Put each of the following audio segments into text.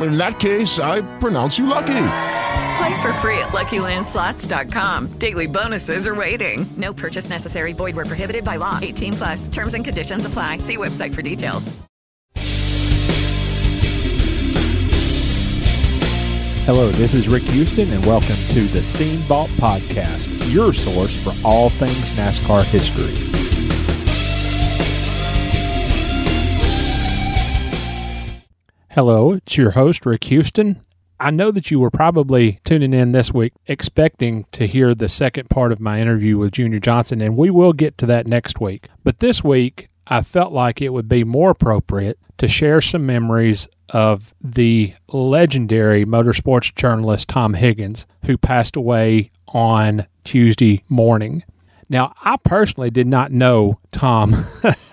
in that case, I pronounce you lucky. Play for free at LuckyLandSlots.com. Daily bonuses are waiting. No purchase necessary. Void were prohibited by law. 18 plus. Terms and conditions apply. See website for details. Hello, this is Rick Houston, and welcome to the Scene Vault Podcast, your source for all things NASCAR history. Hello, it's your host, Rick Houston. I know that you were probably tuning in this week expecting to hear the second part of my interview with Junior Johnson, and we will get to that next week. But this week, I felt like it would be more appropriate to share some memories of the legendary motorsports journalist Tom Higgins, who passed away on Tuesday morning. Now, I personally did not know Tom.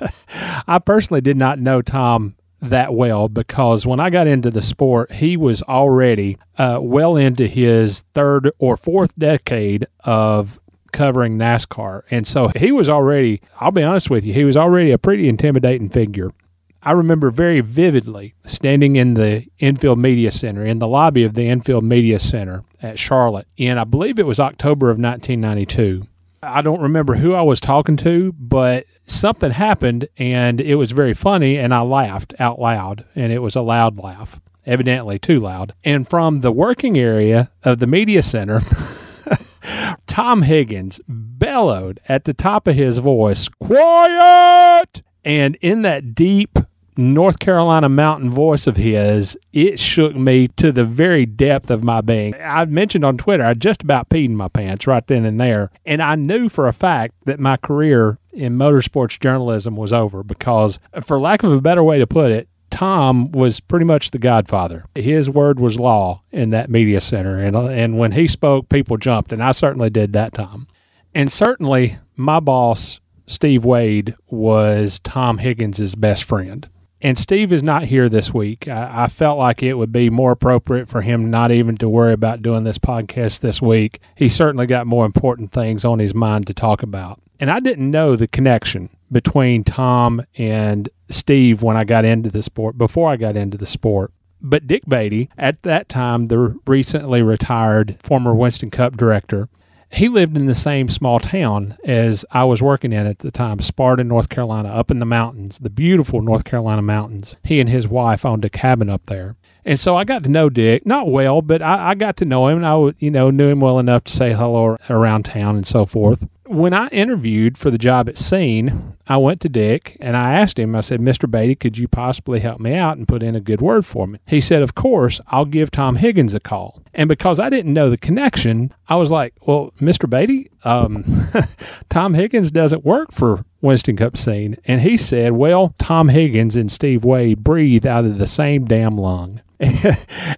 I personally did not know Tom that well because when I got into the sport, he was already uh, well into his third or fourth decade of covering NASCAR. And so he was already, I'll be honest with you, he was already a pretty intimidating figure. I remember very vividly standing in the Enfield media center, in the lobby of the Enfield media center at Charlotte, in I believe it was October of 1992. I don't remember who I was talking to, but something happened and it was very funny and I laughed out loud and it was a loud laugh, evidently too loud. And from the working area of the media center, Tom Higgins bellowed at the top of his voice, Quiet! And in that deep North Carolina mountain voice of his, it shook me to the very depth of my being. I mentioned on Twitter, I just about peed in my pants right then and there. And I knew for a fact that my career in motorsports journalism was over because, for lack of a better way to put it, Tom was pretty much the godfather. His word was law in that media center. And, and when he spoke, people jumped. And I certainly did that time. And certainly, my boss, Steve Waid, was Tom Higgins' best friend. And Steve is not here this week. I, I, felt like it would be more appropriate for him not even to worry about doing this podcast this week. He certainly got more important things on his mind to talk about. And I didn't know the connection between Tom and Steve when I got into the sport, before I got into the sport. But Dick Beaty, at that time, the recently retired former Winston Cup director, he lived in the same small town as I was working in at the time, Sparta, North Carolina, up in the mountains, the beautiful North Carolina mountains. He and his wife owned a cabin up there. And so I got to know Dick, not well, but I, I got to know him. And I, you know, knew him well enough to say hello around town and so forth when I interviewed for the job at Scene, I went to Dick and I asked him, I said, Mr. Beaty, could you possibly help me out and put in a good word for me? He said, Of course, I'll give Tom Higgins a call. And because I didn't know the connection, I was like, Well, Mr. Beaty, um, Tom Higgins doesn't work for Winston Cup Scene. And he said, Well, Tom Higgins and Steve Waid breathe out of the same damn lung.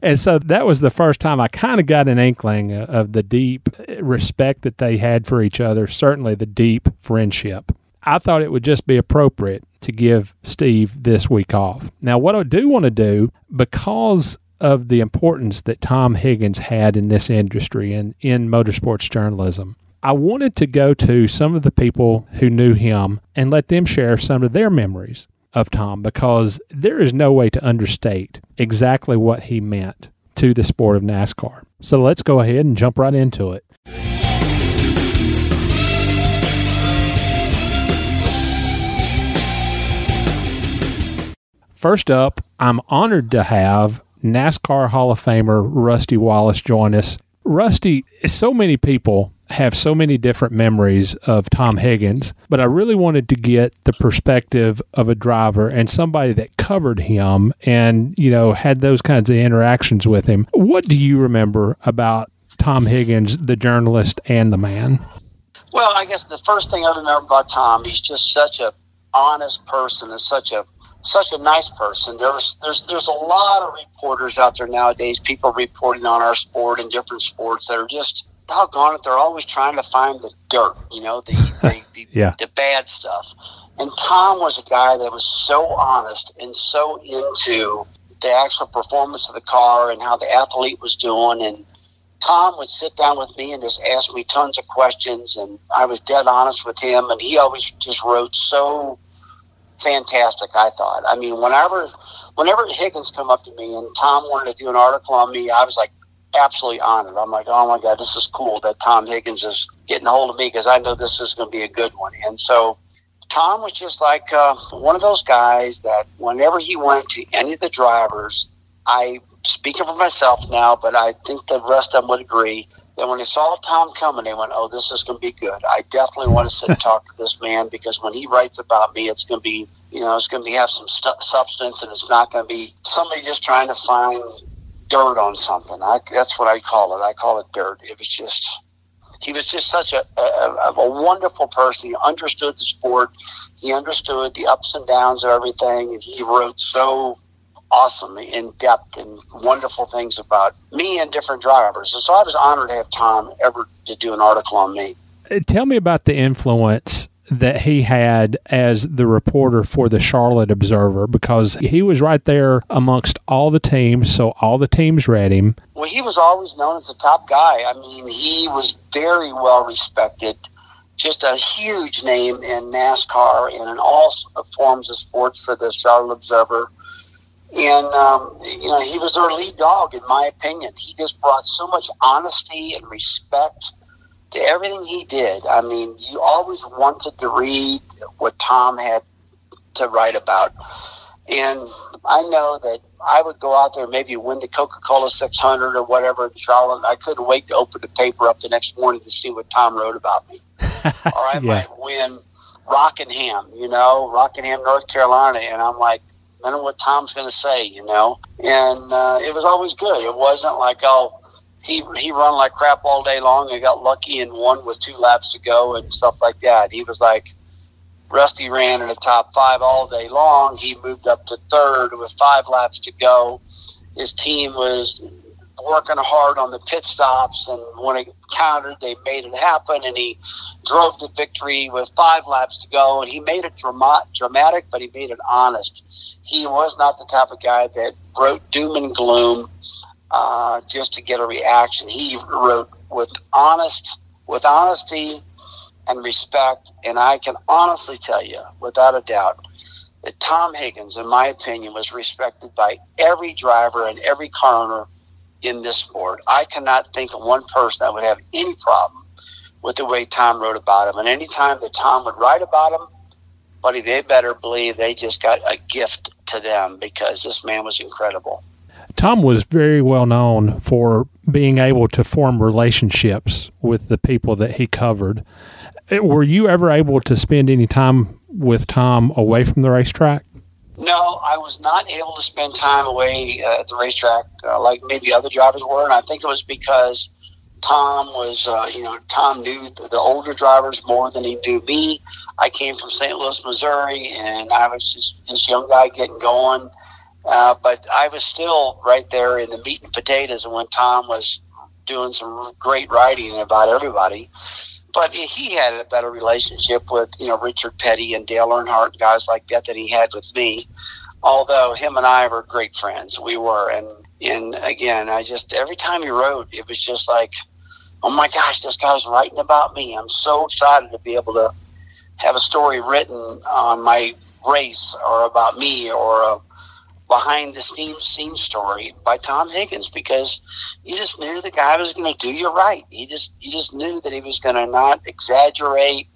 and so that was the first time I kind of got an inkling of the deep respect that they had for each other, certainly the deep friendship. I thought it would just be appropriate to give Steve this week off. Now, what I do want to do, because of the importance that Tom Higgins had in this industry and in motorsports journalism, I wanted to go to some of the people who knew him and let them share some of their memories of Tom because there is no way to understate exactly what he meant to the sport of NASCAR. So let's go ahead and jump right into it. First up, I'm honored to have NASCAR Hall of Famer Rusty Wallace join us. Rusty, so many people have so many different memories of Tom Higgins, but I really wanted to get the perspective of a driver and somebody that covered him and, you know, had those kinds of interactions with him. What do you remember about Tom Higgins, the journalist and the man? Well, I guess the first thing I remember about Tom, he's just such a honest person and such a such a nice person. There's there's there's a lot of reporters out there nowadays, people reporting on our sport and different sports that are just doggone it, they're always trying to find the dirt, you know, the the, the, yeah. the bad stuff. And Tom was a guy that was so honest and so into the actual performance of the car and how the athlete was doing and Tom would sit down with me and just ask me tons of questions, and I was dead honest with him, and he always just wrote so fantastic. I thought. I mean, whenever whenever Higgins come up to me and Tom wanted to do an article on me, I was like absolutely honored. I'm like, oh my god, this is cool that Tom Higgins is getting a hold of me because I know this is going to be a good one. And so Tom was just like uh, one of those guys that whenever he went to any of the drivers, I speaking for myself now, but I think the rest of them would agree that when they saw Tom coming, they went, "Oh, this is going to be good. I definitely want to sit and talk to this man because when he writes about me, it's going to be, you know, it's going to be have some stu- substance, and it's not going to be somebody just trying to find dirt on something. I, that's what I call it. I call it dirt. It was just." He was just such a, a, a wonderful person. He understood the sport. He understood the ups and downs of everything, and he wrote so awesome, in depth, and wonderful things about me and different drivers. And so I was honored to have Tom ever to do an article on me. Uh, tell me about the influence that he had as the reporter for the Charlotte Observer because he was right there amongst all the teams, so all the teams read him. Well, he was always known as the top guy. I mean, he was very well respected, just a huge name in NASCAR and in all forms of sports for the Charlotte Observer and um, you know he was their lead dog in my opinion. He just brought so much honesty and respect to everything he did. I mean, you always wanted to read what Tom had to write about, and I know that I would go out there and maybe win the Coca Cola 600 or whatever in Charlotte. I couldn't wait to open the paper up the next morning to see what Tom wrote about me, or I Yeah. might win Rockingham, you know, Rockingham, North Carolina, and I'm like I know what Tom's going to say, you know. And uh, it was always good. It wasn't like, oh, he he run like crap all day long and got lucky and won with two laps to go and stuff like that. He was like, Rusty ran in the top five all day long. He moved up to third with five laps to go. His team was working hard on the pit stops, and when it counted, they made it happen. And he drove to victory with five laps to go. And he made it drama- dramatic, but he made it honest. He was not the type of guy that wrote doom and gloom uh, just to get a reaction. He wrote with honest, with honesty and respect. And I can honestly tell you, without a doubt, that Tom Higgins, in my opinion, was respected by every driver and every car owner in this sport. I cannot think of one person that would have any problem with the way Tom wrote about him. And anytime that Tom would write about him, buddy, they better believe they just got a gift to them because this man was incredible. Tom was very well known for being able to form relationships with the people that he covered. Uh, Were you ever able to spend any time with Tom away from the racetrack? No, I was not able to spend time away uh, at the racetrack uh, like maybe other drivers were, and I think it was because Tom was, uh, you know, Tom knew the, older drivers more than he knew me. I came from St. Louis, Missouri, and I was just this young guy getting going. Uh, but I was still right there in the meat and potatoes and when Tom was doing some great writing about everybody. But he had a better relationship with, you know, Richard Petty and Dale Earnhardt, guys like that that he had with me. Although him and I were great friends, we were. And and again, I just every time he wrote, it was just like, oh my gosh, this guy's writing about me. I'm so excited to be able to have a story written on my race or about me or a behind the scene scene story by Tom Higgins because you just knew the guy was going to do you right. He just you just knew that he was going to not exaggerate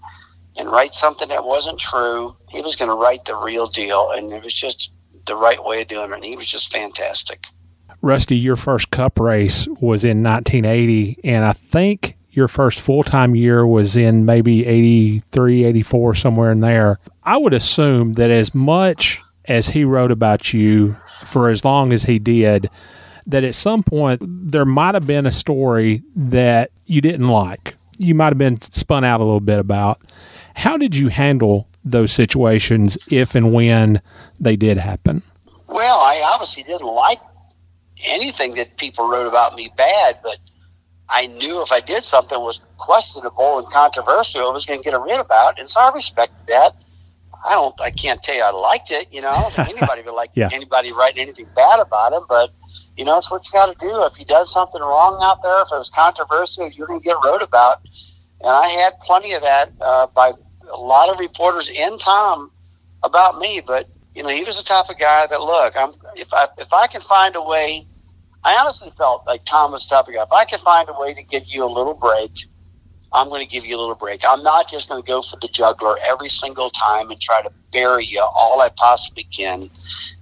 and write something that wasn't true. He was going to write the real deal, and it was just the right way of doing it. And he was just fantastic. Rusty, your first cup race was in 1980, and I think your first full time year was in maybe 83, 84, somewhere in there. I would assume that as much as he wrote about you for as long as he did, that at some point there might have been a story that you didn't like. You might have been spun out a little bit about. How did you handle those situations if and when they did happen? Well, I obviously didn't like anything that people wrote about me bad, but I knew if I did something was questionable and controversial, I was going to get a read about, and so I respected that. I don't, I can't tell you I liked it. You know, I don't think anybody would like Yeah. anybody writing anything bad about him, but you know, it's what you got to do. If he does something wrong out there, if it was controversial, you're going to get wrote about. And I had plenty of that uh, by a lot of reporters in Tom about me. But you know, he was the type of guy that look, I'm if I if I can find a way. I honestly felt like Tom was the type of guy. If I can find a way to give you a little break, I'm going to give you a little break. I'm not just going to go for the juggler every single time and try to bury you all I possibly can.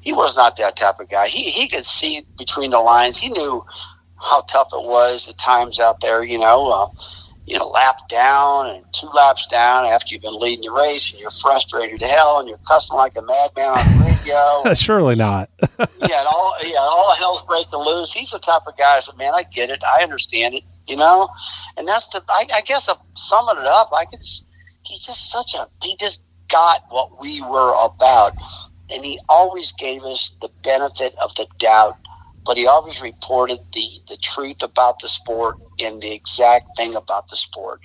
He was not that type of guy. He he could see between the lines. He knew how tough it was the times out there. You know, uh, you know, lap down and two laps down after you've been leading the race and you're frustrated to hell and you're cussing like a madman on the radio. Surely not. yeah, and all yeah, all hell's breaking loose. He's the type of guy that man, I get it, I understand it, you know, and that's the. I, I guess summing it up, I could. He's just such a. He just got what we were about, and he always gave us the benefit of the doubt. But he always reported the the truth about the sport and the exact thing about the sport.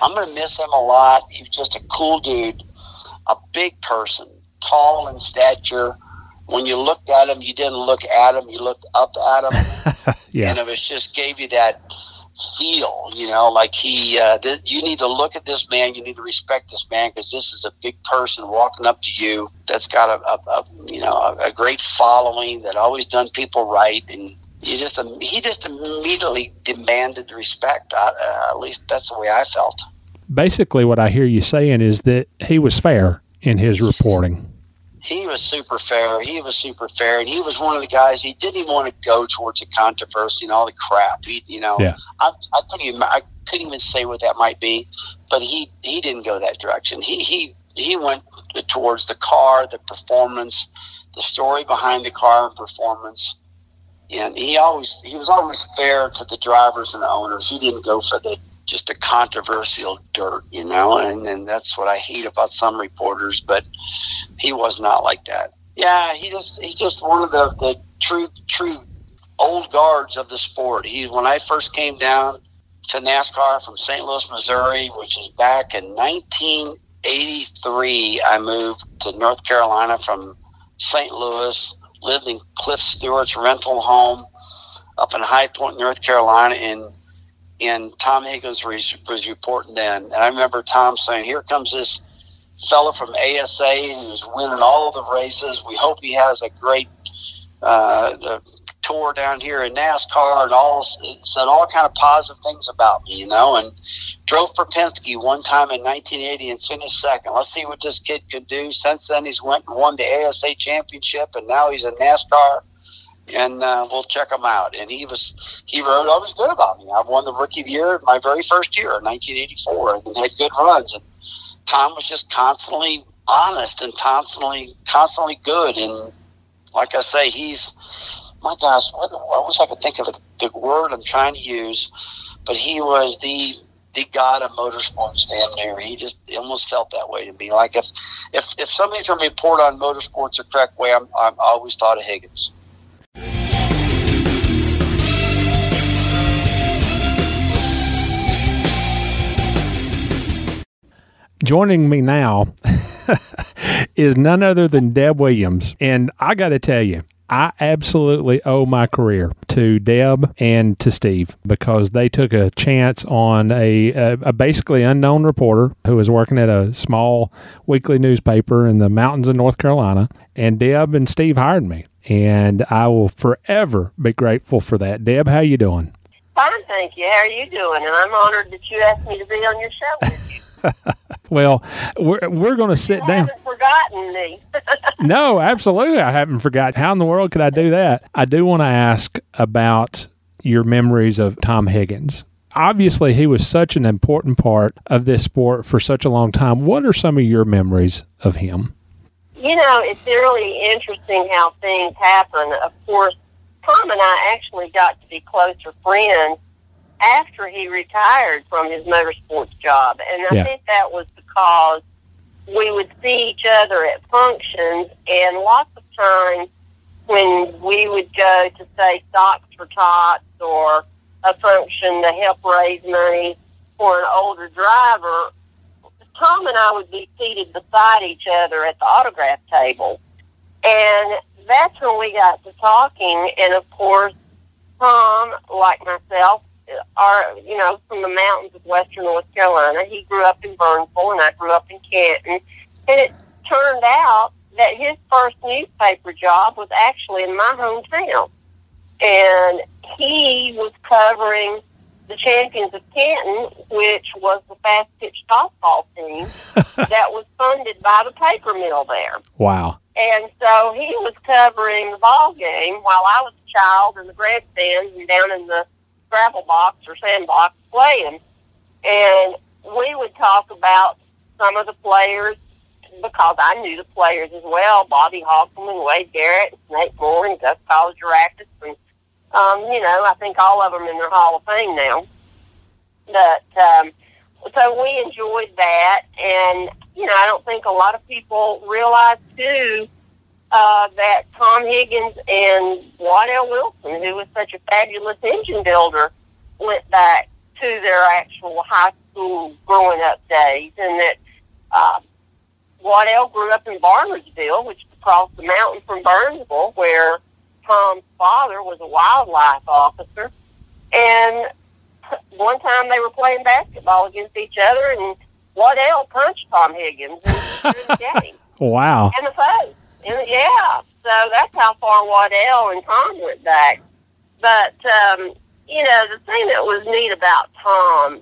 I'm going to miss him a lot. He was just a cool dude, a big person, tall in stature. When you looked at him, you didn't look at him, you looked up at him. Yeah. And it was just gave you that feel, you know, like he, uh, th- you need to look at this man, you need to respect this man because this is a big person walking up to you that's got a, a, a you know, a, a great following that always done people right. And you just, um, he just immediately demanded respect. Uh, at least that's the way I felt. Basically, what I hear you saying is that he was fair in his reporting. He was super fair. He was super fair, and he was one of the guys. He didn't even want to go towards the controversy and all the crap. He, you know, Yeah. I, I couldn't even I couldn't even say what that might be, but he he didn't go that direction. He he he went towards the car, the performance, the story behind the car and performance. And he always he was always fair to the drivers and the owners. He didn't go for the just a controversial dirt, you know, and, and that's what I hate about some reporters, but he was not like that. Yeah, he just he's just one of the, the true true old guards of the sport. He when I first came down to NASCAR from St. Louis, Missouri, which is back in 1983, I moved to North Carolina from St. Louis, lived in Cliff Stewart's rental home up in High Point, North Carolina, and and Tom Higgins was, reporting then. And I remember Tom saying, "Here comes this fella from ASA who's winning all the races. We hope he has a great uh, tour down here in NASCAR and all said all kind of positive things about me, you know, and drove for Penske one time in 1980 and finished second. Let's see what this kid can do. Since then, he's went and won the ASA championship, and now he's in NASCAR. And uh, we'll check him out. And he was he wrote always good about me. I won the rookie of the year my very first year in 1984, and had good runs. And Tom was just constantly honest and constantly constantly good. And like I say, he's my gosh, what, I wish I could think of the word I'm trying to use, but he was the the god of motorsports damn near. He just almost felt that way to me. Like if if if somebody's going to report on motorsports the correct way, I'm, I'm always thought of Higgins. Joining me now is none other than Deb Williams. And I got to tell you, I absolutely owe my career to Deb and to Steve because they took a chance on a, a, a basically unknown reporter who was working at a small weekly newspaper in the mountains of North Carolina. And Deb and Steve hired me. And I will forever be grateful for that. Deb, how you doing? Fine, thank you. How are you doing? And I'm honored that you asked me to be on your show with you. Well, we're, we're going to sit You down. haven't forgotten me. No, absolutely. I haven't forgotten. How in the world could I do that? I do want to ask about your memories of Tom Higgins. obviously he was such an important part of this sport for such a long time. What are some of your memories of him? You know, it's really interesting how things happen. Of course, Tom and I actually got to be closer friends after he retired from his motorsports job. And I Yeah. think that was because we would see each other at functions and lots of times when we would go to say Socks for Tots or a function to help raise money for an older driver, Tom and I would be seated beside each other at the autograph table. And that's when we got to talking. And of course, Tom, like myself, are, you know, from the mountains of western North Carolina. He grew up in Burnsville and I grew up in Canton. And it turned out that his first newspaper job was actually in my hometown. And he was covering the Champions of Canton, which was the fast pitch softball team that was funded by the paper mill there. Wow. And so he was covering the ball game while I was a child in the grandstands and down in the gravel box or sandbox playing. And we would talk about some of the players because I knew the players as well, Bobby Hoffman, Wade Garrett, Snake Moore, and Gus Colligerakis, and um, you know, I think all of them in their Hall of Fame now. But um, so we enjoyed that, and you know, I don't think a lot of people realize too uh, that Tom Higgins and Waddell Wilson, who was such a fabulous engine builder, went back to their actual high school growing up days, and that uh, Waddell grew up in Barnardsville, which is across the mountain from Burnsville, where Tom's father was a wildlife officer. And one time they were playing basketball against each other, and Waddell punched Tom Higgins in the game Wow. in the face. Yeah, so that's how far Waddell and Tom went back. But um, you know, the thing that was neat about Tom,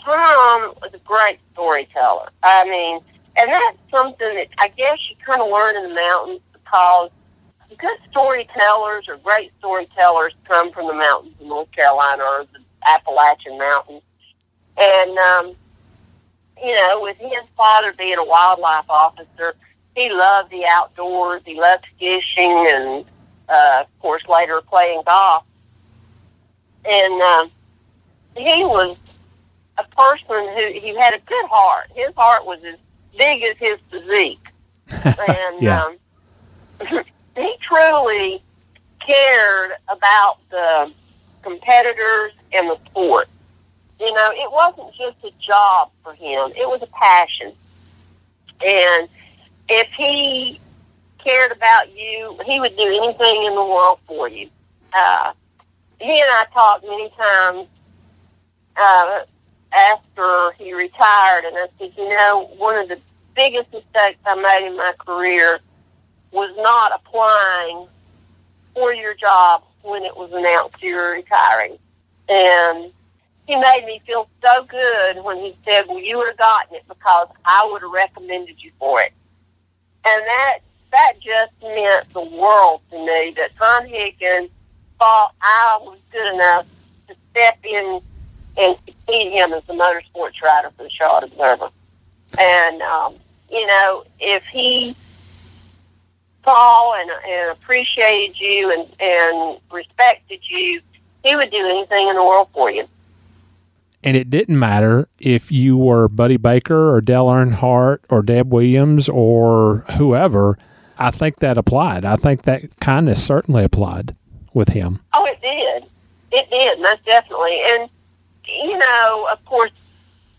Tom was a great storyteller. I mean, and that's something that I guess you kind of learn in the mountains because good storytellers or great storytellers come from the mountains of North Carolina or the Appalachian Mountains. And, um, you know, with his father being a wildlife officer, he loved the outdoors. He loved fishing and, uh, of course, later playing golf. And um, he was a person who he had a good heart. His heart was as big as his physique. And Yeah. um, he truly cared about the competitors and the sport. You know, it wasn't just a job for him; it was a passion. And if he cared about you, he would do anything in the world for you. Uh, he and I talked many times uh, after he retired, and I said, you know, one of the biggest mistakes I made in my career was not applying for your job when it was announced you were retiring. And he made me feel so good when he said, well, you would have gotten it because I would have recommended you for it. And that, that just meant the world to me that Tom Higgins thought I was good enough to step in and succeed him as the motorsports writer for the Charlotte Observer. And, um, you know, if he saw and, and appreciated you and, and respected you, he would do anything in the world for you. And it didn't matter if you were Buddy Baker or Dale Earnhardt or Deb Williams or whoever. I think that applied. I think that kindness certainly applied with him. Oh, it did. It did, most definitely. And, you know, of course,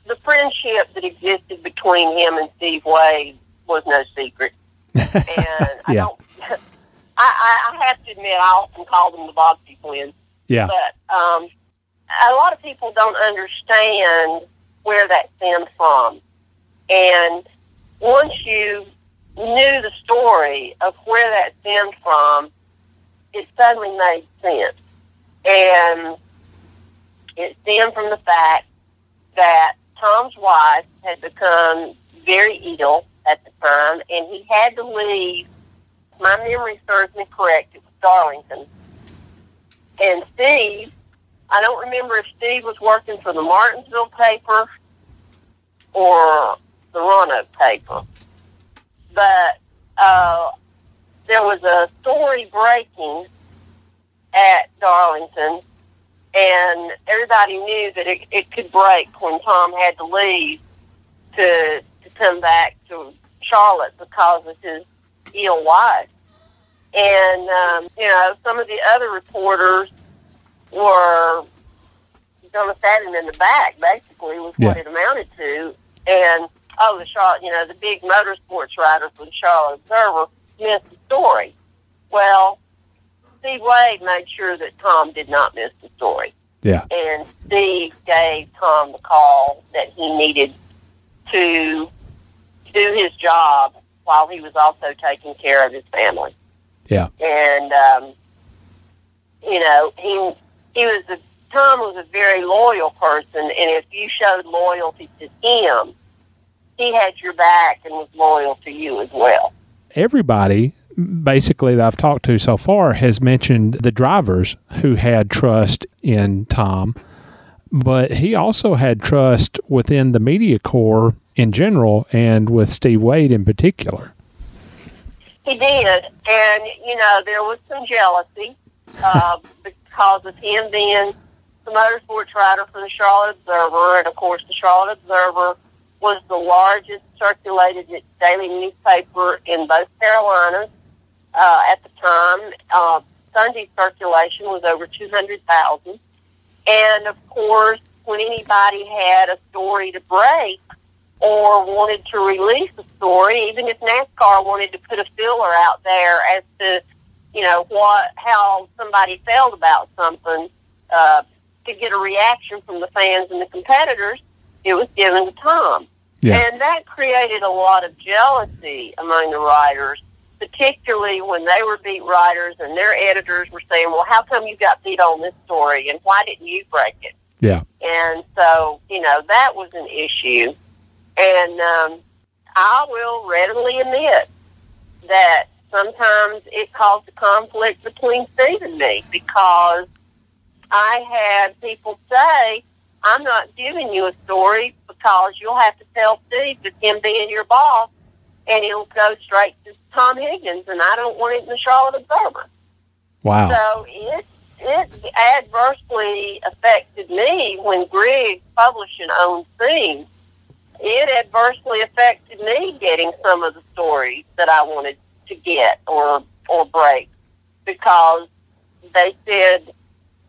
the friendship that existed between him and Steve Waid was no secret. And I Yeah. don't, I, I, have to admit, I often call them the Bobbsey twins. Yeah. But um, a lot of people don't understand where that stemmed from. And once you knew the story of where that stemmed from, it suddenly made sense. And it stemmed from the fact that Tom's wife had become very ill at the time, and he had to leave. My memory serves me correct. It was Darlington, and Steve I don't remember if Steve was working for the Martinsville paper or the Roanoke paper, but uh, there was a story breaking at Darlington, and everybody knew that it, it could break when Tom had to leave to to come back to Charlotte because of his ill wife. And um, you know, some of the other reporters were going to stab him in the back. Basically, was what Yeah. it amounted to. And oh, the Charlotte, you know, the big motorsports writer for the Charlotte Observer missed the story. Well, Steve Waid made sure that Tom did not miss the story Yeah. and Steve gave Tom the call that he needed to do his job while he was also taking care of his family. Yeah. And um, you know, he he was a Tom was a very loyal person, and if you showed loyalty to him, he had your back and was loyal to you as well. everybody basically that I've talked to so far has mentioned the drivers who had trust in Tom, but he also had trust within the media corps in general and with Steve Waid in particular. He did, and you know there was some jealousy uh, because of him being the motorsports writer for the Charlotte Observer, and of course the Charlotte Observer was the largest circulated daily newspaper in both Carolinas uh, at the time. Uh, Sunday circulation was over two hundred thousand, and of course when anybody had a story to break or wanted to release a story, even if NASCAR wanted to put a filler out there as to, you know, what how somebody felt about something, uh, to get a reaction from the fans and the competitors, it was given to Tom. Yeah. And that created a lot of jealousy among the writers, particularly when they were beat writers and their editors were saying, well, how come you got beat on this story and why didn't you break it? Yeah. And so, you know, that was an issue. And um, I will readily admit that sometimes it caused a conflict between Steve and me because I had people say, I'm not giving you a story because you'll have to tell Steve that him being your boss and he'll go straight to Tom Higgins and I don't want it in the Charlotte Observer. Wow. So it it adversely affected me when Griggs Publishing owned Scene. It adversely affected me getting some of the stories that I wanted to get or or break because they said,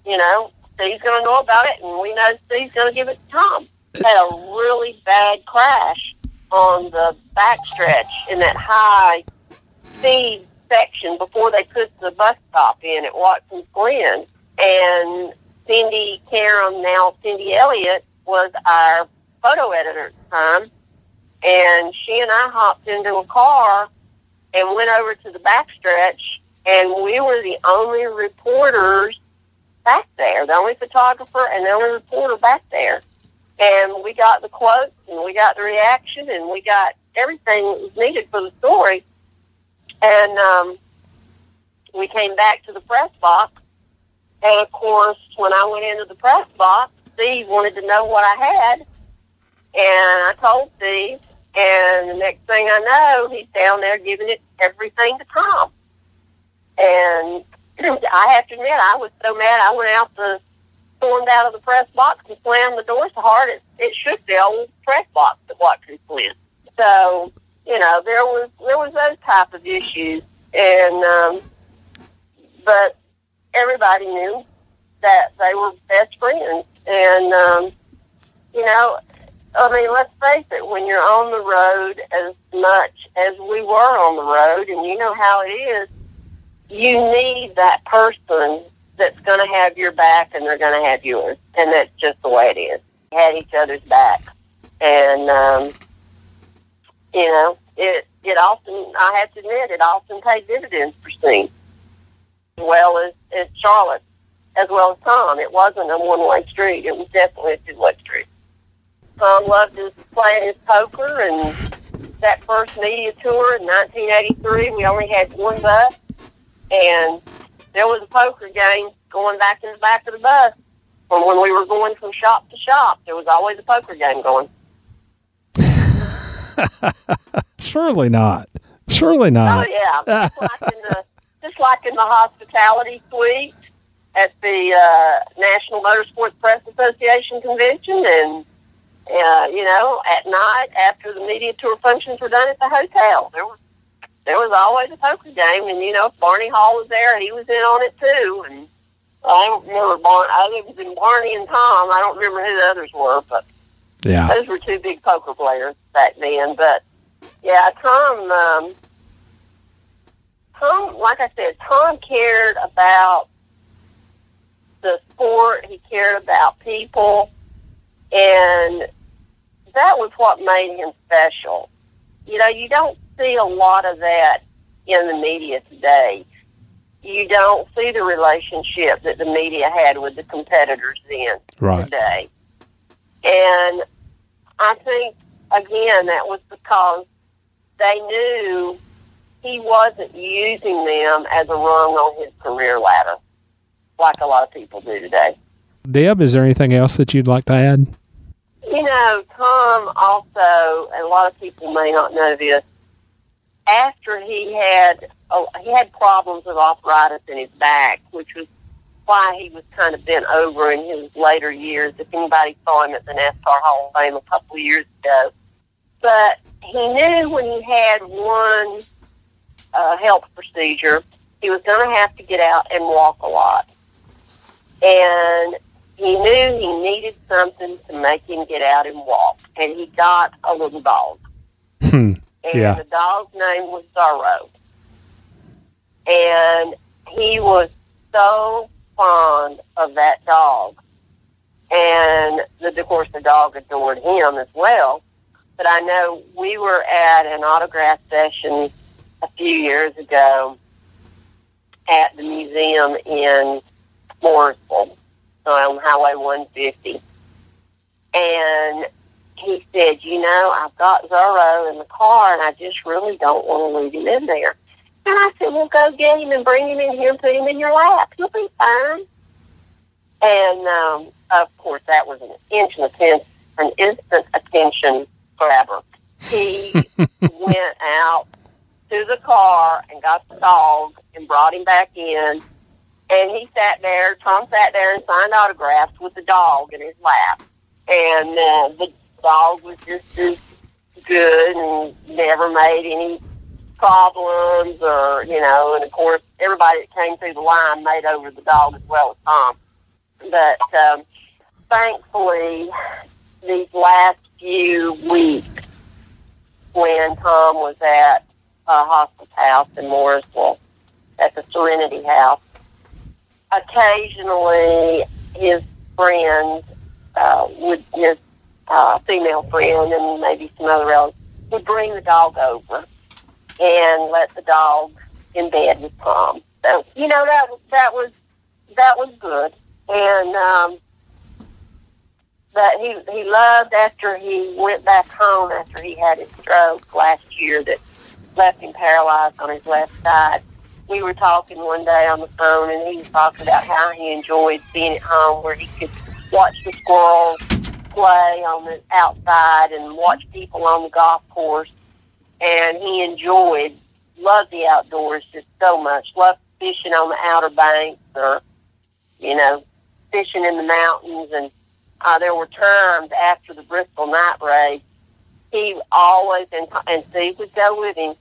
you know, Steve's going to know about it, and we know Steve's going to give it to Tom. Had a really bad crash on the backstretch in that high speed section before they put the bus stop in at Watkins Glen. And Cindy Karam, now Cindy Elliott, was our photo editor at the time. And she and I hopped into a car and went over to the backstretch, and we were the only reporters back there, the only photographer and the only reporter back there. And we got the quotes, and we got the reaction, and we got everything that was needed for the story. And um, we came back to the press box, and of course, when I went into the press box, Steve wanted to know what I had, and I told Steve, and the next thing I know, he's down there giving it everything to Tom. And I have to admit, I was so mad. I went out the, stormed out of the press box and slammed the door so hard it, it shook the old press box at Watkins Glen. So, you know, there was there was those type of issues, and um, but everybody knew that they were best friends, and um, you know, I mean, let's face it, when you're on the road as much as we were on the road, and you know how it is, you need that person that's going to have your back and they're going to have yours. And that's just the way it is. We had each other's back. And, um, you know, it, it often, I have to admit, it often paid dividends for Steve, as well as, as Charlotte, as well as Tom. It wasn't a one-way street. It was definitely a two-way street. Tom loved his playing his poker, and that first media tour in 1983, we only had one bus, and there was a poker game going back in the back of the bus, from when we were going from shop to shop, there was always a poker game going. Surely not. Surely not. Oh yeah, just like in the just like in the hospitality suite at the uh, National Motorsports Press Association convention, and uh, you know, at night after the media tour functions were done at the hotel, there was there was always a poker game, and you know, if Barney Hall was there, and he was in on it too, and. I don't remember Barney. I think it was in Barney and Tom. I don't remember who the others were, but Yeah. those were two big poker players back then. But yeah, Tom, um, Tom, like I said, Tom cared about the sport. He cared about people, and that was what made him special. You know, you don't see a lot of that in the media today. You don't see the relationship that the media had with the competitors then Right. today. And I think, again, that was because they knew he wasn't using them as a rung on his career ladder, like a lot of people do today. Deb, is there anything else that you'd like to add? You know, Tom also, and a lot of people may not know this, after he had oh, he had problems with arthritis in his back, which was why he was kind of bent over in his later years. If anybody saw him at the NASCAR Hall of Fame a couple of years ago, but he knew when he had one uh, health procedure, he was going to have to get out and walk a lot, and he knew he needed something to make him get out and walk, and he got a little dog. Hmm. And Yeah. the dog's name was Zorro. And he was so fond of that dog. And the, of course, the dog adored him as well. But I know we were at an autograph session a few years ago at the museum in Mooresville on Highway 150. And he said, you know, I've got Zorro in the car and I just really don't want to leave him in there. And I said, well, go get him and bring him in here and put him in your lap. He'll be fine. And, um, of course, that was an instant, an instant attention grabber. He went out to the car and got the dog and brought him back in. And he sat there, Tom sat there and signed autographs with the dog in his lap. And uh, the dog was just as good and never made any problems or, you know, and of course everybody that came through the line made over the dog as well as Tom. But um, thankfully, these last few weeks when Tom was at a hospice house in Mooresville, at the Serenity House, occasionally his friends uh, would, his uh, female friend and maybe some other relatives would bring the dog over and let the dog in bed with Tom. So you know that that was that was good, and um, but he he loved after he went back home after he had his stroke last year that left him paralyzed on his left side. We were talking one day on the phone, and he was talking about how he enjoyed being at home, where he could watch the squirrels play on the outside and watch people on the golf course. And he enjoyed, loved the outdoors just so much. Loved fishing on the Outer Banks or, you know, fishing in the mountains. And uh, there were times after the Bristol night race, he always, and, and Steve would go with him,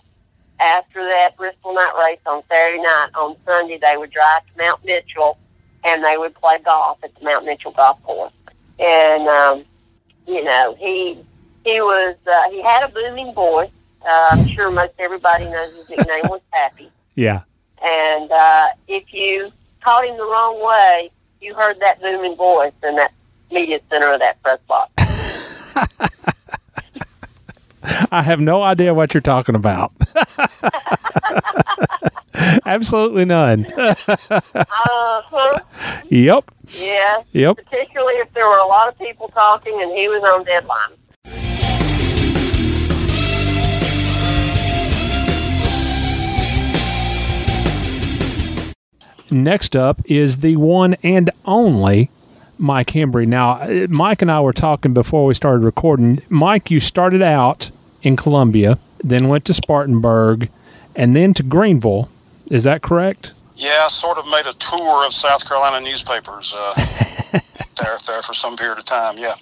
after that Bristol night race on Saturday night, on Sunday they would drive to Mount Mitchell and they would play golf at the Mount Mitchell golf course. And um, you know, he he was uh, he had a booming voice. Uh, I'm sure most everybody knows his nickname was Pappy. Yeah. And uh, if you caught him the wrong way, you heard that booming voice in that media center of that press box. I have no idea what you're talking about. Absolutely none. Uh-huh. Yep. Yeah. Yep. Particularly if there were a lot of people talking and he was on deadline. Next up is the one and only Mike Hembree. Now, uh, Mike and I were talking before we started recording. Mike, you started out in Columbia, then went to Spartanburg, and then to Greenville. Is that correct? Yeah, I sort of made a tour of South Carolina newspapers uh, there, there for some period of time. Yeah.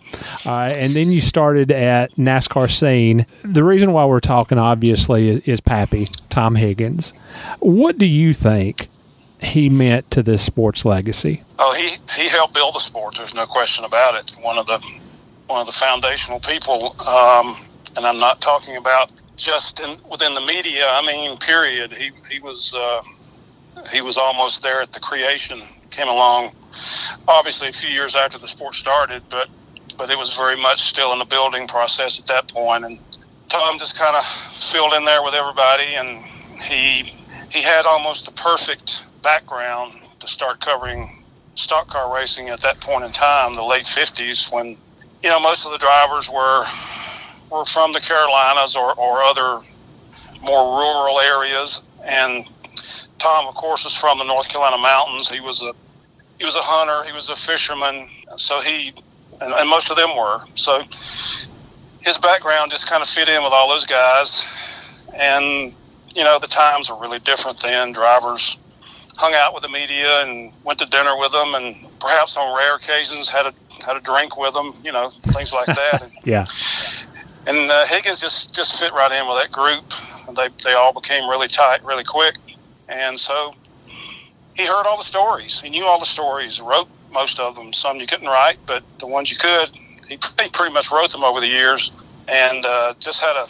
Uh, and then you started at NASCAR Scene. The reason why we're talking, obviously, is, is Pappy, Tom Higgins. What do you think he meant to this sports legacy? Oh, he he helped build the sport. There's no question about it. One of the one of the foundational people, um, and I'm not talking about just in, within the media. I mean, period. He he was uh, he was almost there at the creation. Came along, obviously a few years after the sport started, but but it was very much still in the building process at that point. And Tom just kind of filled in there with everybody, and he he had almost the perfect background to start covering stock car racing at that point in time, the late 50s, when you know most of the drivers were were from the Carolinas or, or other more rural areas, and Tom, of course, is from the North Carolina mountains. He was a he was a hunter, he was a fisherman, so he and, and most of them were. So his background just kind of fit in with all those guys, and you know the times were really different then. Drivers hung out with the media and went to dinner with them, and perhaps on rare occasions had a had a drink with them. You know things like that. Yeah. And uh, Higgins just just fit right in with that group. They they all became really tight really quick, and so he heard all the stories. He knew all the stories. Wrote most of them. Some you couldn't write, but the ones you could, he, he pretty much wrote them over the years, and uh, just had a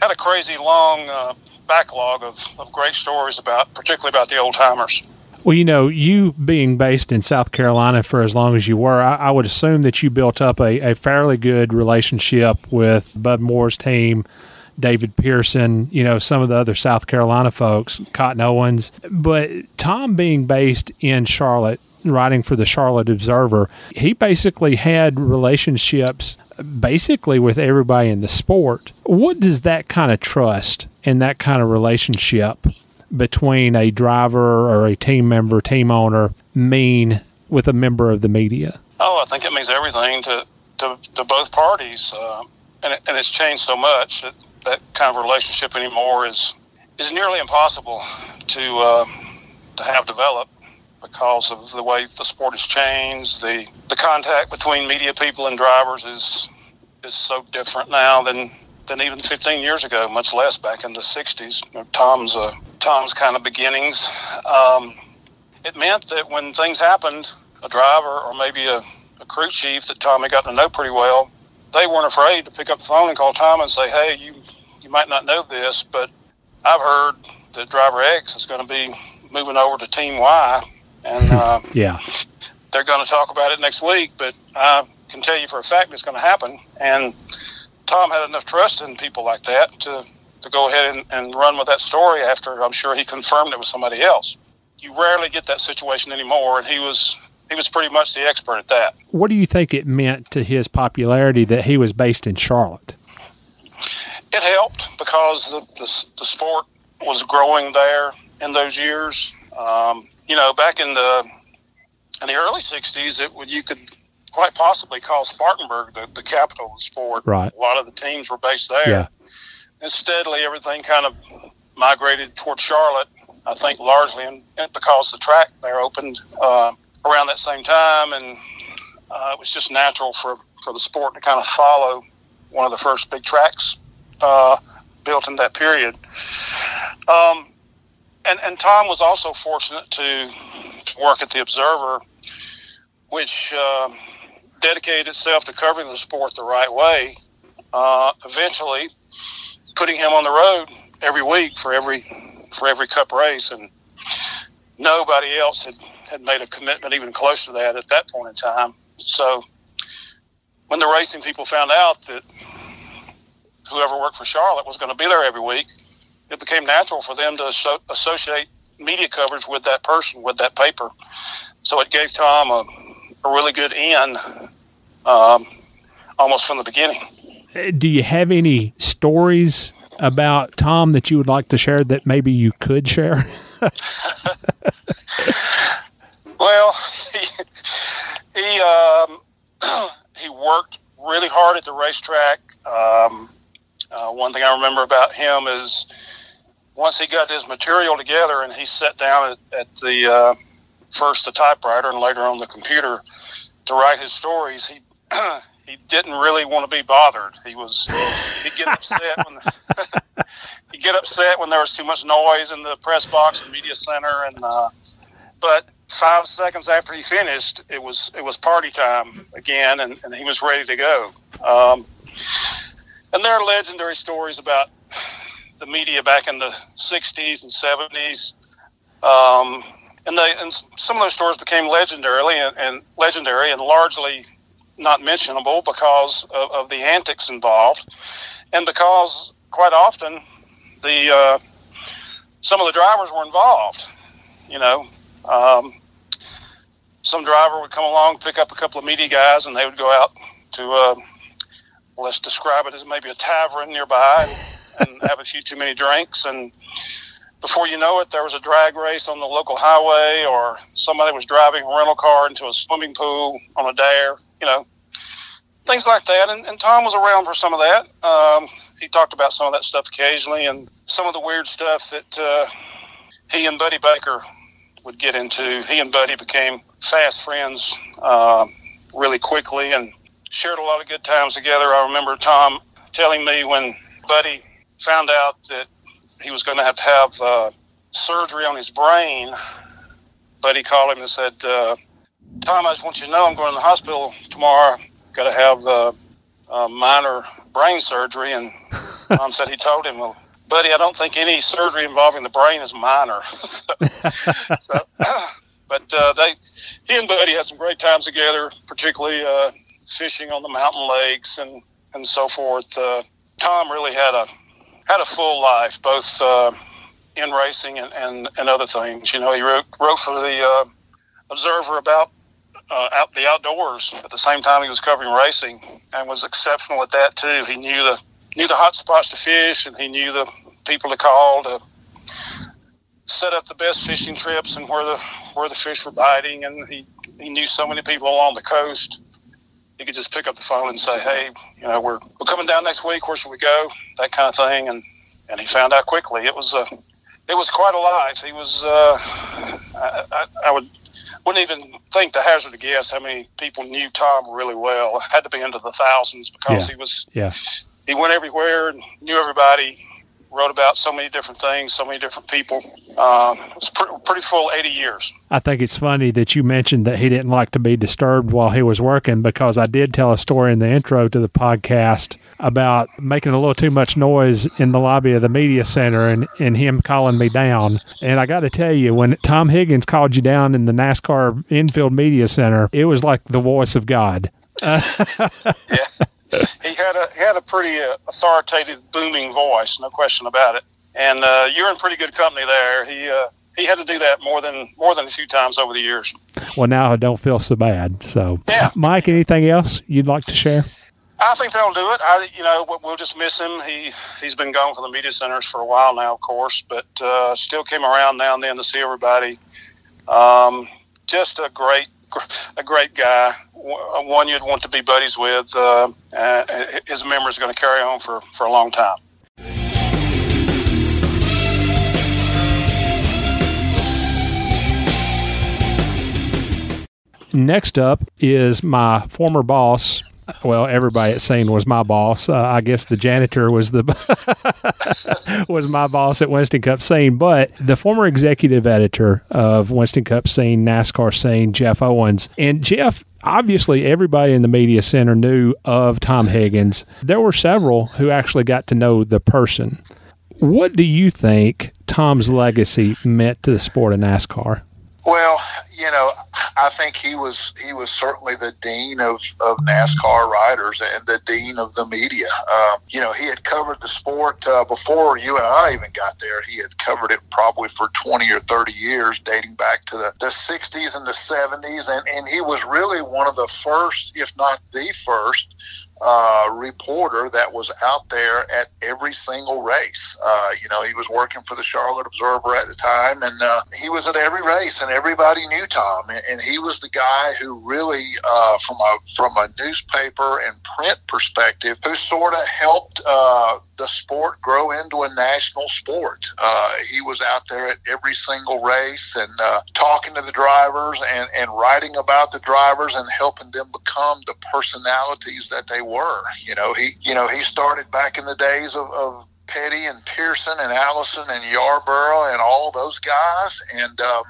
had a crazy long uh, backlog of, of great stories about, particularly about the old timers. Well, you know, you being based in South Carolina for as long as you were, I, I would assume that you built up a, a fairly good relationship with Bud Moore's team, David Pearson, you know, some of the other South Carolina folks, Cotton Owens. But Tom being based in Charlotte, writing for the Charlotte Observer, he basically had relationships basically with everybody in the sport. What does that kind of trust and that kind of relationship between a driver or a team member, team owner mean with a member of the media? Oh, I think it means everything to to, to both parties, uh, and it, and it's changed so much that that kind of relationship anymore is is nearly impossible to uh, to have developed because of the way the sport has changed. The the contact between media people and drivers is is so different now than than even 15 years ago, much less back in the 60s. You know, Tom's uh, Tom's kind of beginnings. Um, it meant that when things happened, a driver or maybe a, a crew chief that Tommy got to know pretty well, they weren't afraid to pick up the phone and call Tom and say, "Hey, you you might not know this, but I've heard that driver X is going to be moving over to Team Y, and uh, Yeah. they're going to talk about it next week. But I can tell you for a fact it's going to happen." And Tom had enough trust in people like that to to go ahead and, and run with that story after I'm sure he confirmed it with somebody else. You rarely get that situation anymore, and he was he was pretty much the expert at that. What do you think it meant to his popularity that he was based in Charlotte? It helped because the, the, the sport was growing there in those years. Um, you know, back in the in the early '60s, it you could quite possibly call Spartanburg the, the capital of the sport. Right. A lot of the teams were based there. Yeah. And steadily, everything kind of migrated toward Charlotte. I think largely in, in- because the track there opened uh, around that same time, and uh, it was just natural for for the sport to kind of follow one of the first big tracks uh, built in that period. Um, and, and Tom was also fortunate to, to work at the Observer, which um dedicated itself to covering the sport the right way. Uh, eventually, putting him on the road every week for every for every Cup race, and nobody else had, had made a commitment even close to that at that point in time. So, when the racing people found out that whoever worked for Charlotte was going to be there every week, it became natural for them to asso- associate media coverage with that person, with that paper. So it gave Tom a, a really good in um, almost from the beginning do you have any stories about Tom that you would like to share that maybe you could share? well, he he, um, he, worked really hard at the racetrack. Um, uh, one thing I remember about him is once he got his material together and he sat down at, at the uh, first the typewriter and later on the computer to write his stories, he he didn't really want to be bothered. He was he'd get upset when the, he'd get upset when there was too much noise in the press box and media center, and uh, but five seconds after he finished, it was it was party time again, and, and he was ready to go. Um, and there are legendary stories about the media back in the '60s and '70s. Um, and they and some of those stories became legendary and, and legendary and largely not mentionable because of, of, the antics involved, and because quite often the uh, some of the drivers were involved. You know, um, some driver would come along, pick up a couple of media guys, and they would go out to uh, let's describe it as maybe a tavern nearby and, and have a few too many drinks and before you know it, there was a drag race on the local highway, or somebody was driving a rental car into a swimming pool on a dare, you know, things like that. And, and Tom was around for some of that. Um, he talked about some of that stuff occasionally, and some of the weird stuff that uh, he and Buddy Baker would get into. He and Buddy became fast friends uh, really quickly and shared a lot of good times together. I remember Tom telling me when Buddy found out that he was going to have to have uh, surgery on his brain. Buddy called him and said, uh, Tom, I just want you to know I'm going to the hospital tomorrow. Got to have uh, a minor brain surgery. And Tom said he told him, well, Buddy, I don't think any surgery involving the brain is minor. so, so but uh, they, he and Buddy had some great times together, particularly uh, fishing on the mountain lakes and, and so forth. Uh, Tom really had a had a full life, both uh, in racing and, and, and other things. You know, he wrote, wrote for the uh, Observer about uh, out the outdoors at the same time he was covering racing, and was exceptional at that too. He knew the knew the hot spots to fish, and he knew the people to call to set up the best fishing trips and where the where the fish were biting, and he he knew so many people along the coast you could just pick up the phone and say, "Hey, you know, we're we're coming down next week. Where should we go?" That kind of thing, and and he found out quickly. It was a uh, it was quite a life. He was uh, I, I, I would wouldn't even think to hazard a guess how many people knew Tom really well. It had to be into the thousands because yeah. he was yeah he went everywhere and knew everybody wrote about so many different things, so many different people. Um, it was pre- pretty full 80 years. I think it's funny that you mentioned that he didn't like to be disturbed while he was working because I did tell a story in the intro to the podcast about making a little too much noise in the lobby of the media center and, and him calling me down. And I got to tell you, when Tom Higgins called you down in the NASCAR infield media center, it was like the voice of God. yeah he had a he had a pretty uh, authoritative, booming voice, no question about it. And uh, you're in pretty good company there. He uh, he had to do that more than more than a few times over the years. Well, now I don't feel so bad. So, yeah. Mike, anything else you'd like to share? I think that'll do it. I, you know, we'll just miss him. He he's been gone from the media centers for a while now, of course, but uh, still came around now and then to see everybody. Um, just a great a great guy, one you'd want to be buddies with. Uh, his memory is going to carry on for, for a long time. Next up is my former boss, well, everybody at Scene was my boss. Uh, I guess the janitor was the was my boss at Winston Cup Scene, but the former executive editor of Winston Cup Scene, NASCAR Scene, Jeff Owens, and Jeff. Obviously, everybody in the media center knew of Tom Higgins. There were several who actually got to know the person. What do you think Tom's legacy meant to the sport of NASCAR? Well, you know, I think he was he was certainly the dean of, of NASCAR riders and the dean of the media. Um, you know, he had covered the sport uh, before you and I even got there. He had covered it probably for 20 or 30 years, dating back to the, the 60s and the 70s. And, and he was really one of the first, if not the first, uh, reporter that was out there at every single race. Uh, you know, he was working for the Charlotte Observer at the time, and uh, he was at every race, and everybody knew Tom. And, he was the guy who really, uh, from a from a newspaper and print perspective, who sort of helped uh, the sport grow into a national sport. Uh, he was out there at every single race and uh, talking to the drivers and, and writing about the drivers and helping them become the personalities that they were. You know, he you know he started back in the days of, of Petty and Pearson and Allison and Yarborough and all those guys, and um,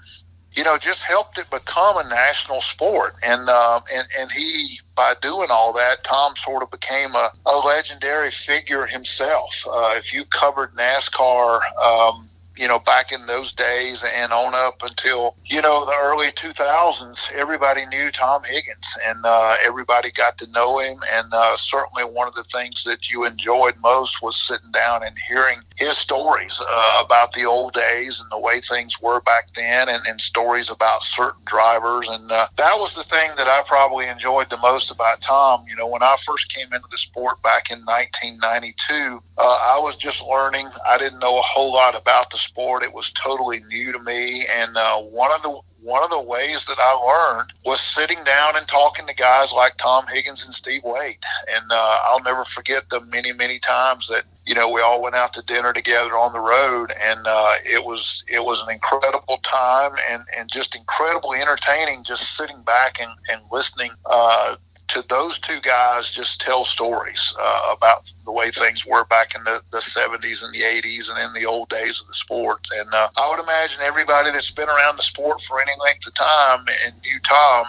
you know just helped it become a national sport. And um, and and he by doing all that, Tom sort of became a, a legendary figure himself. Uh, if you covered NASCAR. Um, you know, back in those days and on up until, you know, the early 2000s, everybody knew Tom Higgins and uh, everybody got to know him. And uh, certainly one of the things that you enjoyed most was sitting down and hearing his stories uh, about the old days and the way things were back then and, and stories about certain drivers. And uh, that was the thing that I probably enjoyed the most about Tom. You know, when I first came into the sport back in 1992, uh, I was just learning. I didn't know a whole lot about the sport. It was totally new to me. And uh, one of the one of the ways that I learned was sitting down and talking to guys like Tom Higgins and Steve Waid. And uh, I'll never forget the many, many times that you know we all went out to dinner together on the road, and uh, it was it was an incredible time and and just incredibly entertaining. Just sitting back and and listening uh, to those two guys just tell stories uh, about the way things were back in the, the 70s and the 80s and in the old days of the sport. And uh, I would imagine everybody that's been around the sport for any length of time and knew Tom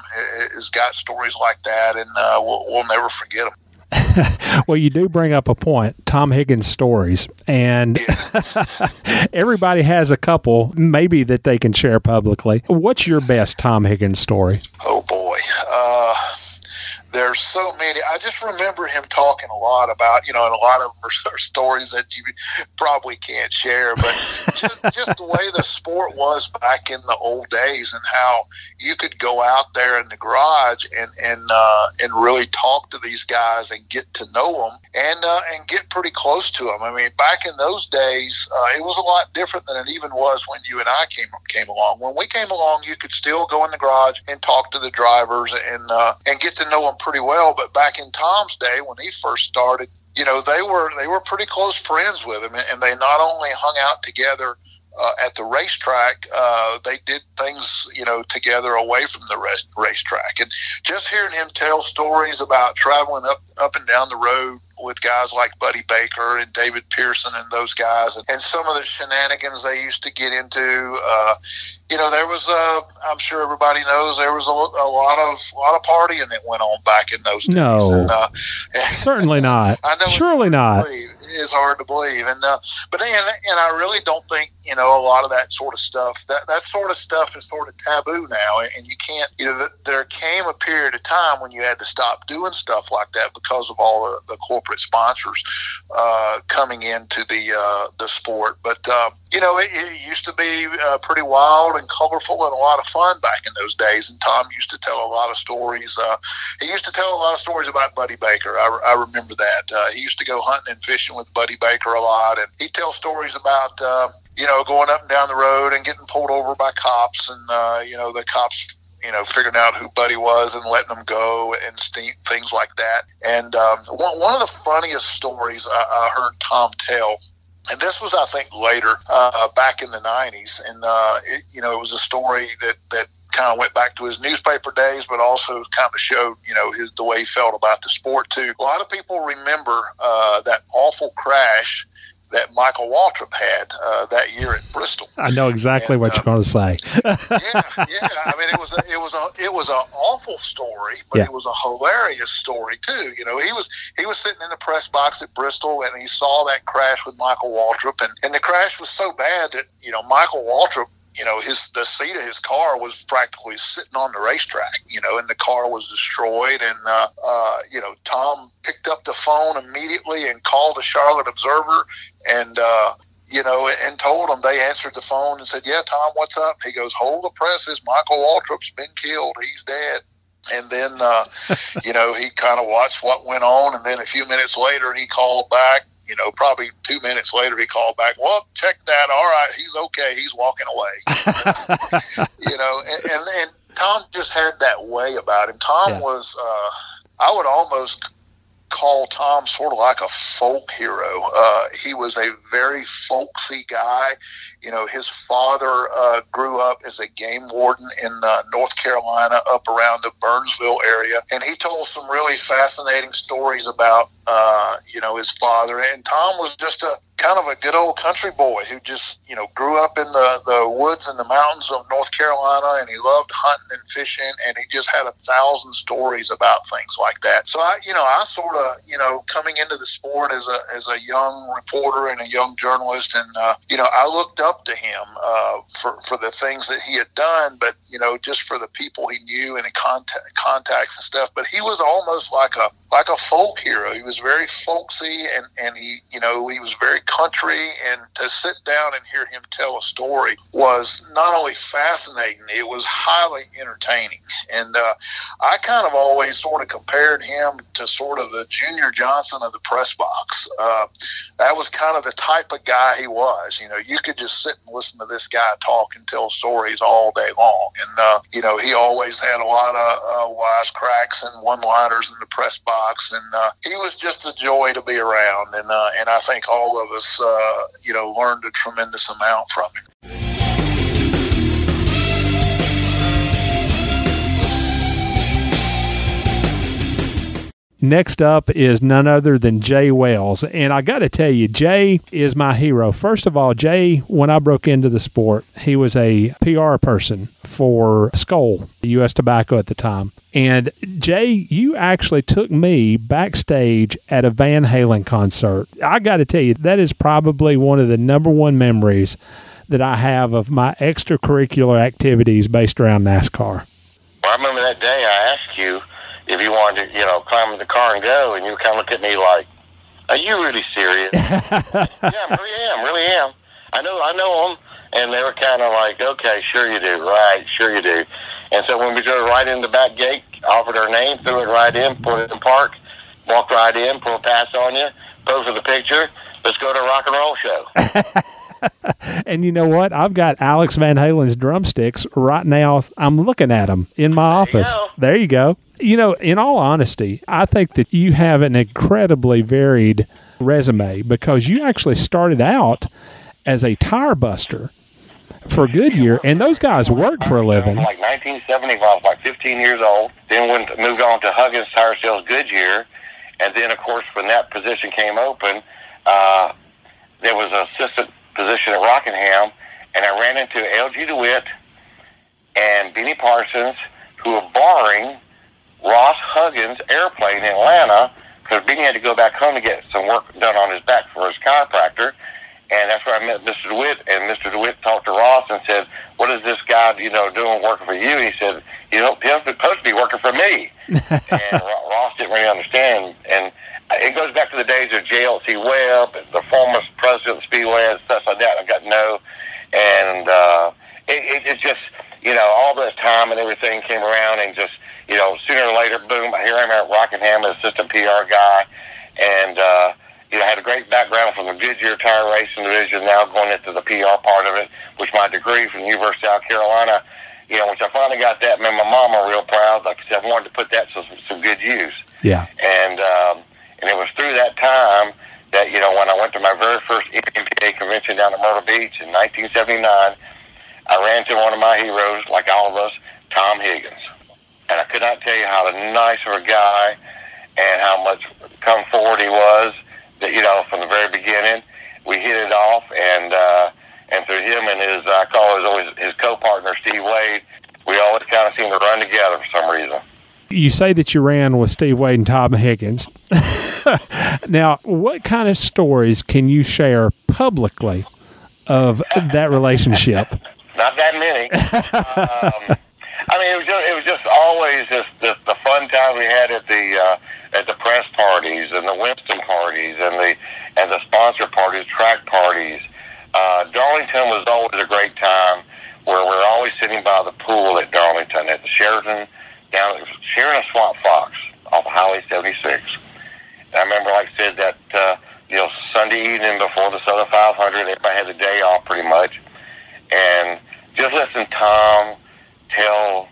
has got stories like that, and uh, we'll, we'll never forget them. well, you do bring up a point, Tom Higgins stories, and everybody has a couple, maybe that they can share publicly. What's your best Tom Higgins story? Oh boy, uh, there's so many. I just remember him talking a lot about, you know, and a lot of them are stories that you probably can't share, but just, just the way the sport was back in the old days and how you could go out there in the garage and and uh, and really talk to these guys and get to know them and uh, and get pretty close to them. I mean, back in those days, uh, it was a lot different than it even was when you and I came came along. When we came along, you could still go in the garage and talk to the drivers and uh, and get to know them pretty well. But back in Tom's day, when he first started, you know, they were they were pretty close friends with him, and they not only hung out together uh, at the racetrack, uh, they did things, you know, together away from the race, racetrack. And just hearing him tell stories about traveling up up and down the road with guys like Buddy Baker and David Pearson and those guys, and, and some of the shenanigans they used to get into. Uh, you know, there was, uh, I'm sure everybody knows, there was a, a, lot of a lot of partying that went on back in those days. No, and, uh, certainly not. I know surely not. It's hard to believe, and uh, but and, and I really don't think you know a lot of that sort of stuff. That that sort of stuff is sort of taboo now, and you can't. You know, there came a period of time when you had to stop doing stuff like that because of all the, the corporate sponsors uh, coming into the uh, the sport. But um, you know, it, it used to be uh, pretty wild and colorful and a lot of fun back in those days. And Tom used to tell a lot of stories. Uh, he used to tell a lot of stories about Buddy Baker. I, I remember that. Uh, he used to go hunting and fishing with Buddy Baker a lot, and he'd tell stories about uh, you know going up and down the road and getting pulled over by cops, and uh, you know the cops you know, figuring out who Buddy was and letting him go and st- things like that. And um, one, one of the funniest stories I, I heard Tom tell and this was, I think, later, uh, back in the '90s, and uh, it, you know, it was a story that that kind of went back to his newspaper days, but also kind of showed, you know, his the way he felt about the sport too. A lot of people remember uh, that awful crash that Michael Waltrip had uh, that year at Bristol. I know exactly and, what you're going to say. yeah, yeah. I mean, it was a, it was a it was an awful story, but yeah. it was a hilarious story too. You know, he was he was sitting in the press box at Bristol, and he saw that crash with Michael Waltrip, and and the crash was so bad that you know Michael Waltrip you know, his the seat of his car was practically sitting on the racetrack, you know, and the car was destroyed. And uh, uh, you know, Tom picked up the phone immediately and called the Charlotte Observer, and uh, you know, and told them they answered the phone and said, "Yeah, Tom, what's up?" He goes, "Hold the presses. Michael Waltrip's been killed. He's dead." And then, uh, you know, he kind of watched what went on. And then a few minutes later, he called back. You know, probably two minutes later, he called back. Well, check that. All right, he's okay. He's walking away. you know, and, and, and Tom just had that way about him. Tom Yeah. was, uh, I would almost call Tom sort of like a folk hero. Uh, he was a very folksy guy. You know, his father uh, grew up as a game warden in uh, North Carolina, up around the Burnsville area, and he told some really fascinating stories about, uh, you know, his father. And Tom was just a kind of a good old country boy who just, you know, grew up in the, the woods and the mountains of North Carolina, and he loved hunting and fishing, and he just had a thousand stories about things like that. So I, you know, I sort of, you know, coming into the sport as a as a young reporter and a young journalist, and uh, you know, I looked up to him uh, for for the things that he had done, but you know, just for the people he knew and contact, contacts and stuff. But he was almost like a like a folk hero. He was very folksy, and and he, you know, he was very country. And to sit down and hear him tell a story was not only fascinating, it was highly entertaining. And uh, I kind of always sort of compared him to sort of the Junior Johnson of the press box. Uh, that was kind of the type of guy he was. You know, you could just sit and listen to this guy talk and tell stories all day long. And, uh, you know, he always had a lot of uh, wisecracks and one liners in the press box. And uh, he was just a joy to be around. And, uh, and I think all of us, uh, you know, learned a tremendous amount from him. Next up is none other than Jay Wells. And I got to tell you, Jay is my hero. First of all, Jay, when I broke into the sport, he was a PR person for Skoal, U.S. Tobacco at the time. And Jay, you actually took me backstage at a Van Halen concert. I got to tell you, that is probably one of the number one memories that I have of my extracurricular activities based around NASCAR. Well, I remember that day I asked you if you wanted to, you know, climb in the car and go, and you kind of look at me like, "Are you really serious?" yeah, I really am, really am. I know, I know them, and they were kind of like, "Okay, sure you do, right, sure you do." And so when we drove right in the back gate, offered our name, threw it right in, put it in park, walked right in, pull a pass on you, pose for the picture. Let's go to a rock and roll show. And you know what? I've got Alex Van Halen's drumsticks right now. I'm looking at them in my office. There you go. You know, in all honesty, I think that you have an incredibly varied resume because you actually started out as a tire buster for Goodyear, and those guys work for a living. like 1970 I was like 15 years old. Then went moved on to Huggins Tire Sales Goodyear, and then of course when that position came open, uh, there was an assistant position at Rockingham, and I ran into L.G. DeWitt and Benny Parsons, who were borrowing Ross Huggins' airplane in Atlanta because Benny had to go back home to get some work done on his back for his chiropractor. And that's where I met Mr. DeWitt. And Mr. DeWitt talked to Ross and said, "What is this guy, you know, doing working for you?" He said, "You know, he's supposed to be working for me." and Ross didn't really understand. And it goes back to the days of JLC Webb, the former president of Speedway, and stuff like that. I got to know, and uh, it, it, it's just you know all this time and everything came around, and just you know sooner or later, boom, here I am at Rockingham, assistant PR guy, and. uh you know, had a great background from the Goodyear tire racing division, now going into the PR part of it, which my degree from the University of South Carolina, you know, which I finally got that, made my mama real proud. Like I said, I wanted to put that to some, some good use. Yeah. And um, and it was through that time that, you know, when I went to my very first NPA convention down at Myrtle Beach in 1979, I ran into one of my heroes, like all of us, Tom Higgins. And I could not tell you how nice of a guy and how much come forward he was. That you know, from the very beginning, we hit it off, and uh, and through him and his, I call his always his co-partner Steve Waid, we always kind of seem to run together for some reason. You say that you ran with Steve Waid and Tom Higgins. now, what kind of stories can you share publicly of that relationship? Not that many. um, I mean, it was just it was just always just the, the fun time we had at the uh, at the press parties and the Winston parties and the and the sponsor parties, track parties. Uh, Darlington was always a great time where we're always sitting by the pool at Darlington at the Sheraton down sharing a swamp fox off of Highway 76. And I remember, like I said, that uh, you know Sunday evening before the Southern 500, everybody had the day off pretty much, and just listen to Tom tell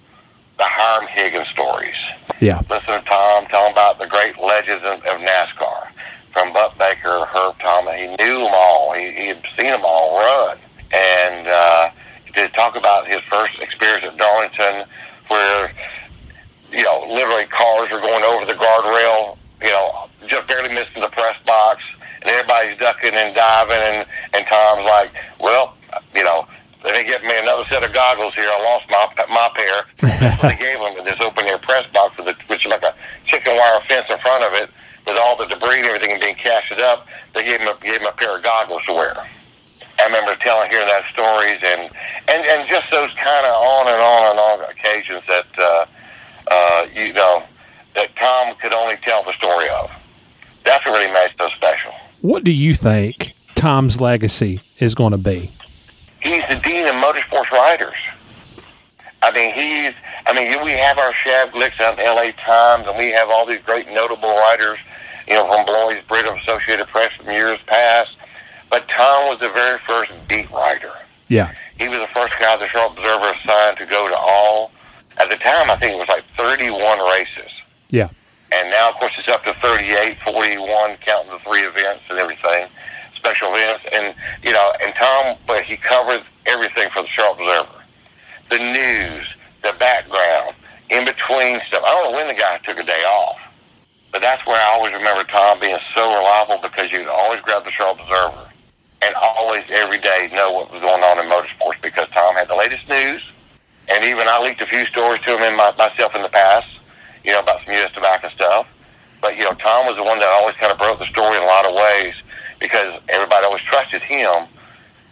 the Hiram Higgins stories. Yeah. Listen to Tom tell about the great legends of, of NASCAR, from Buck Baker, Herb Thomas. He knew them all. He, he had seen them all run, and uh, to talk about his first experience at Darlington, where you know literally cars are going over the guardrail, you know, just barely missing the press box, and everybody's ducking and diving, and and Tom's like, well, you know. They didn't get me another set of goggles here. I lost my my pair. so they gave them this open air press box with a, which is like a chicken wire fence in front of it, with all the debris and everything being casted up. They gave him a, gave him a pair of goggles to wear. I remember telling hearing that stories and and and just those kind of on and on and on occasions that uh, uh, you know that Tom could only tell the story of. That's what really made so special. What do you think Tom's legacy is going to be? He's the dean of motorsports riders. I mean, he's. I mean, we have our Shav Glicks out in L.A. Times, and we have all these great notable writers, you know, from Bloys Britt of Associated Press from years past. But Tom was the very first beat writer. Yeah. He was the first guy the Charlotte Observer assigned to go to all. At the time, I think it was like 31 races. Yeah. And now, of course, it's up to 38, 41, counting the three events and everything, special events. And, you know, and Tom, but he covered everything for the Charlotte Observer. The news, the background, in between stuff. I don't know when the guy took a day off. But that's where I always remember Tom being so reliable because you could always grab the Charlotte Observer and always, every day, know what was going on in motorsports because Tom had the latest news. And even I leaked a few stories to him in my, myself in the past, you know, about some U.S. tobacco stuff. But, you know, Tom was the one that always kind of broke the story in a lot of ways because everybody always trusted him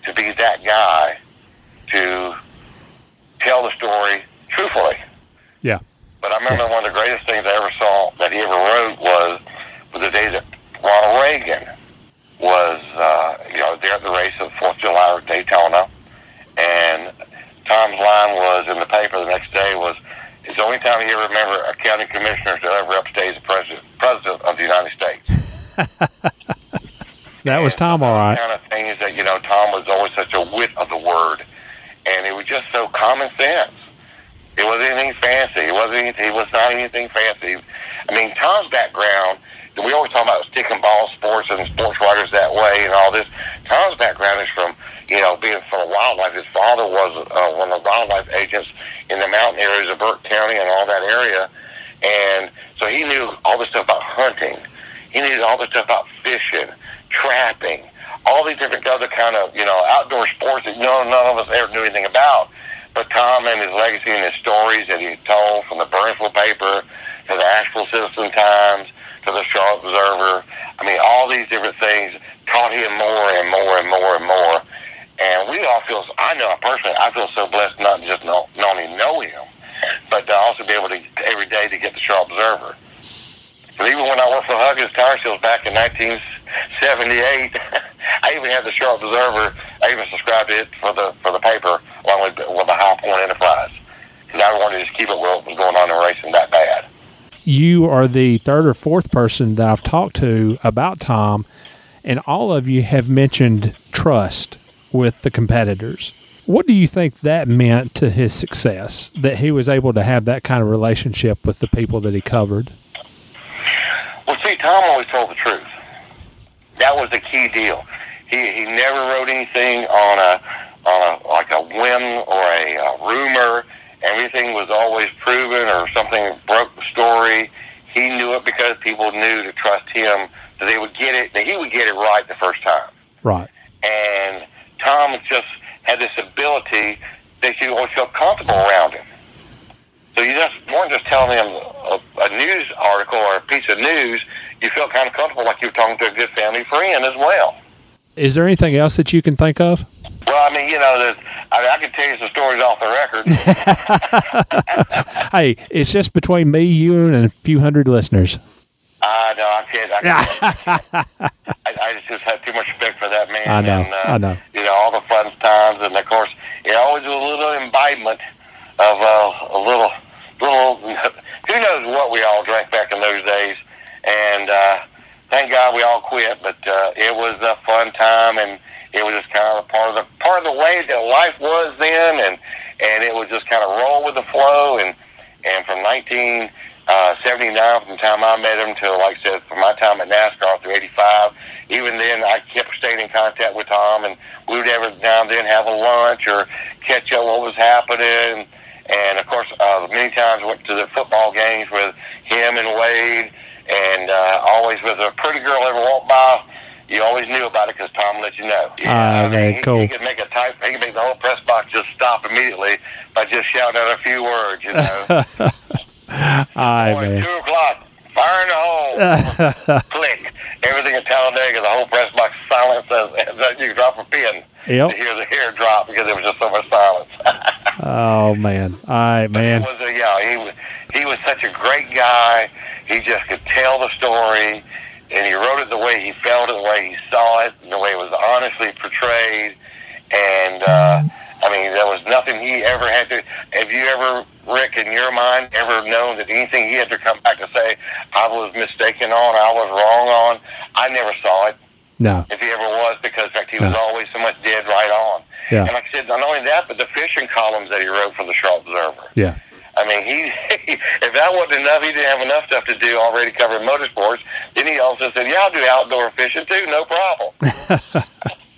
to be that guy to tell the story truthfully. Yeah. But I remember one of the greatest things I ever saw that he ever wrote was was the day that Ronald Reagan was, uh, you know, there at the race of Fourth of July at Daytona, and Tom's line was in the paper the next day was, "It's the only time he ever remember a county commissioner to ever upstage the president, president of the United States." That was Tom, all right. kind of things that you know Tom was always such a wit of the word, and it was just so common sense. It wasn't anything fancy. It wasn't. Anything, it was not anything fancy. I mean, Tom's background. We always talk about stick and ball sports and sports writers that way and all this. Tom's background is from you know being from wildlife. His father was uh, one of the wildlife agents in the mountain areas of Burke County and all that area, and so he knew all this stuff about hunting. He knew all this stuff about fishing, trapping, all these different other kind of you know outdoor sports that you none of us ever knew anything about. But Tom and his legacy and his stories that he told from the Burnsville paper to the Asheville Citizen Times to the Charlotte Observer, I mean, all these different things taught him more and more and more and more. And we all feel, I know personally, I feel so blessed not just not only know him, but to also be able to, every day, to get the Charlotte Observer. But even when I worked for Huggins Tire Sales back in 1978, I even had the Charlotte Observer. I even subscribed to it for the for the paper along with, with the High Point Enterprise because I wanted to just keep it where it was going on in racing that bad. You are the third or fourth person that I've talked to about Tom, and all of you have mentioned trust with the competitors. What do you think that meant to his success? That he was able to have that kind of relationship with the people that he covered? Well, see, Tom always told the truth. That was the key deal. He he never wrote anything on a on a like a whim or a, uh rumor. Everything was always proven, or something broke the story. He knew it because people knew to trust him that they would get it. That he would get it right the first time. Right. And Tom just had this ability that you always felt comfortable around him. So you just weren't just telling him a, a news article or a piece of news. You felt kind of comfortable, like you were talking to a good family friend as well. Is there anything else that you can think of? Well, I mean, you know, that I, mean, I could tell you some stories off the record. hey, it's just between me, you, and a few hundred listeners. I know, I can't. I, can't. I, I just have too much respect for that man. I know, And, uh, I know. You know, all the fun times, and of course, it always was a little imbibement of uh, a little little, who knows what we all drank back in those days. And uh, thank God we all quit, but uh, it was a fun time, and it was just kind of part of the part of the way that life was then, and and it was just kind of roll with the flow, and and from 19 uh, 79 from the time I met him till, like I said, from my time at NASCAR through 85. Even then, I kept staying in contact with Tom, and we would every now and then have a lunch or catch up what was happening. And of course, uh, many times went to the football games with him and Waid, and uh, always with a pretty girl ever walked by. You always knew about it because Tom let you know. Ah, very he, cool. He could make a type. He could make the whole press box just stop immediately by just shouting out a few words. You know. Aye, man. Two o'clock, fire in the hole. Click. Everything in Talladega, the whole press box silence as, as you drop a pin Yep. to hear the hair drop because there was just so much silence. Oh man. All right, man. Was a, yeah, he he was such a great guy. He just could tell the story, and he wrote it the way he felt it, the way he saw it, and the way it was honestly portrayed. And uh, I mean, there was nothing he ever had to. Have you ever, Rick, in your mind, ever known that anything he had to come back to say I was mistaken on, I was wrong on? I never saw it No. if he ever was, because in fact he was always so much dead right on. Yeah. And like I said, not only that, but the fishing columns that he wrote for the Charlotte Observer. Yeah. I mean, he if that wasn't enough, he didn't have enough stuff to do already covering motorsports. Then he also said, "Yeah, I'll do outdoor fishing too, no problem."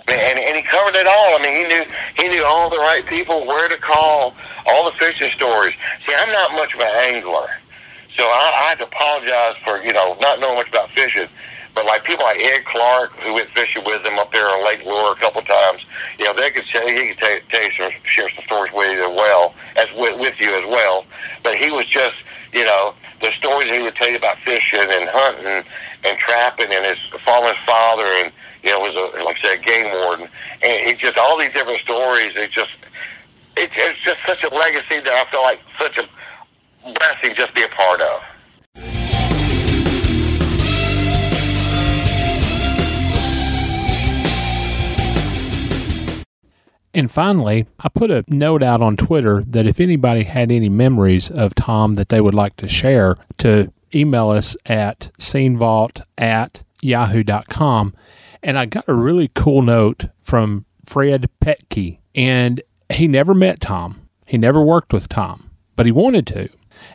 and, and he covered it all. I mean, he knew he knew all the right people, where to call, all the fishing stories. See, I'm not much of an angler, so I, I have to apologize for you know not knowing much about fishing. But like people like Ed Clark, who went fishing with him up there on Lake Lure a couple times, you know, they could say he could tell, tell you some, share some stories with you as well as with, with you as well. But he was just, you know, the stories he would tell you about fishing and hunting and trapping and his his father and you know was a like I said a game warden and it just all these different stories. It just it, it's just such a legacy that I feel like such a blessing just to be a part of. And finally, I put a note out on Twitter that if anybody had any memories of Tom that they would like to share, to email us at scenevault at yahoo.com. And I got a really cool note from Fred Petke. And he never met Tom, he never worked with Tom, but he wanted to.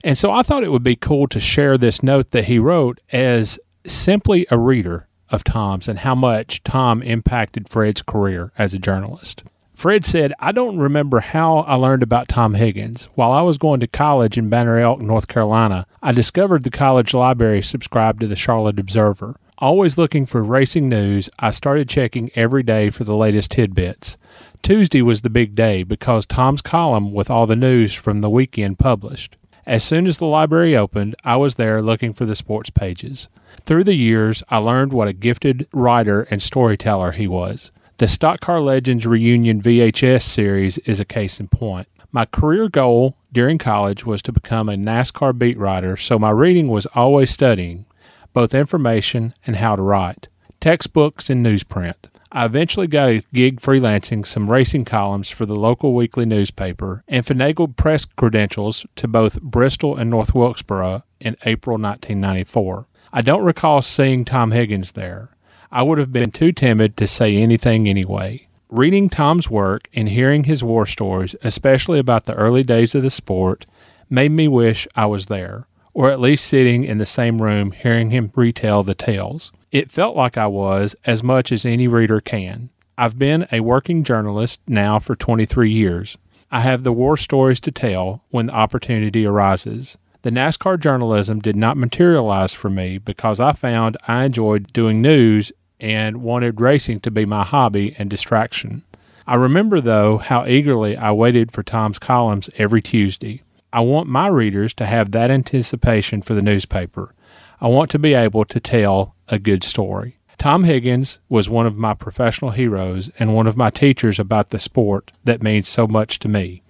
And so I thought it would be cool to share this note that he wrote as simply a reader of Tom's and how much Tom impacted Fred's career as a journalist. Fred said, I don't remember how I learned about Tom Higgins. While I was going to college in Banner Elk, North Carolina, I discovered the college library subscribed to the Charlotte Observer. Always looking for racing news, I started checking every day for the latest tidbits. Tuesday was the big day because Tom's column with all the news from the weekend published. As soon as the library opened, I was there looking for the sports pages. Through the years, I learned what a gifted writer and storyteller he was. The Stock Car Legends Reunion VHS series is a case in point. My career goal during college was to become a NASCAR beat writer, so my reading was always studying both information and how to write, textbooks and newsprint. I eventually got a gig freelancing some racing columns for the local weekly newspaper and finagled press credentials to both Bristol and North Wilkesboro in April 1994. I don't recall seeing Tom Higgins there. I would have been too timid to say anything anyway. Reading Tom's work and hearing his war stories, especially about the early days of the sport, made me wish I was there, or at least sitting in the same room hearing him retell the tales. It felt like I was as much as any reader can. I've been a working journalist now for 23 years. I have the war stories to tell when the opportunity arises. The NASCAR journalism did not materialize for me because I found I enjoyed doing news and wanted racing to be my hobby and distraction. I remember, though, how eagerly I waited for Tom's columns every Tuesday. I want my readers to have that anticipation for the newspaper. I want to be able to tell a good story. Tom Higgins was one of my professional heroes and one of my teachers about the sport that means so much to me.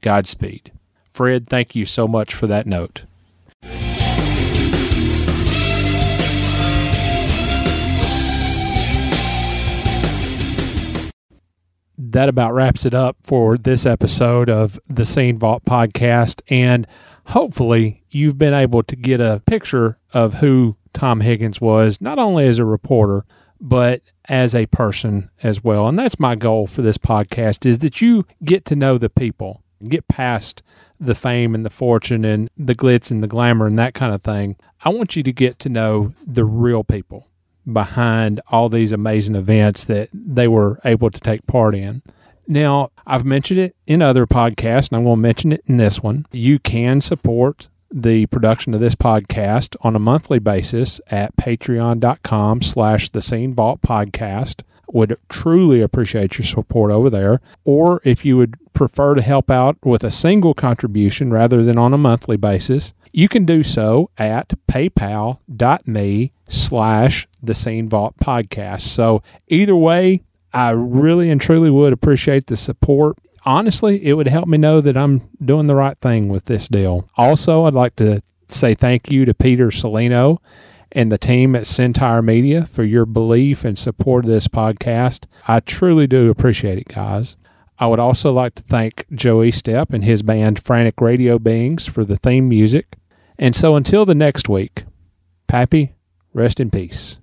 Godspeed. Fred, thank you so much for that note. That about wraps it up for this episode of the Scene Vault podcast. And hopefully, you've been able to get a picture of who Tom Higgins was, not only as a reporter, but as a person as well. And that's my goal for this podcast is that you get to know the people, get past the fame and the fortune and the glitz and the glamour and that kind of thing. I want you to get to know the real people behind all these amazing events that they were able to take part in. Now, I've mentioned it in other podcasts, and I'm going to mention it in this one. You can support the production of this podcast on a monthly basis at patreon.com slash the scene vault podcast would truly appreciate your support over there or if you would prefer to help out with a single contribution rather than on a monthly basis you can do so at paypal.me slash the scene vault podcast so either way i really and truly would appreciate the support honestly, it would help me know that I'm doing the right thing with this deal. Also, I'd like to say thank you to Peter Salino and the team at Centire Media for your belief and support of this podcast. I truly do appreciate it, guys. I would also like to thank Joey Step and his band Frantic Radio Beings for the theme music. And so until the next week, Pappy, rest in peace.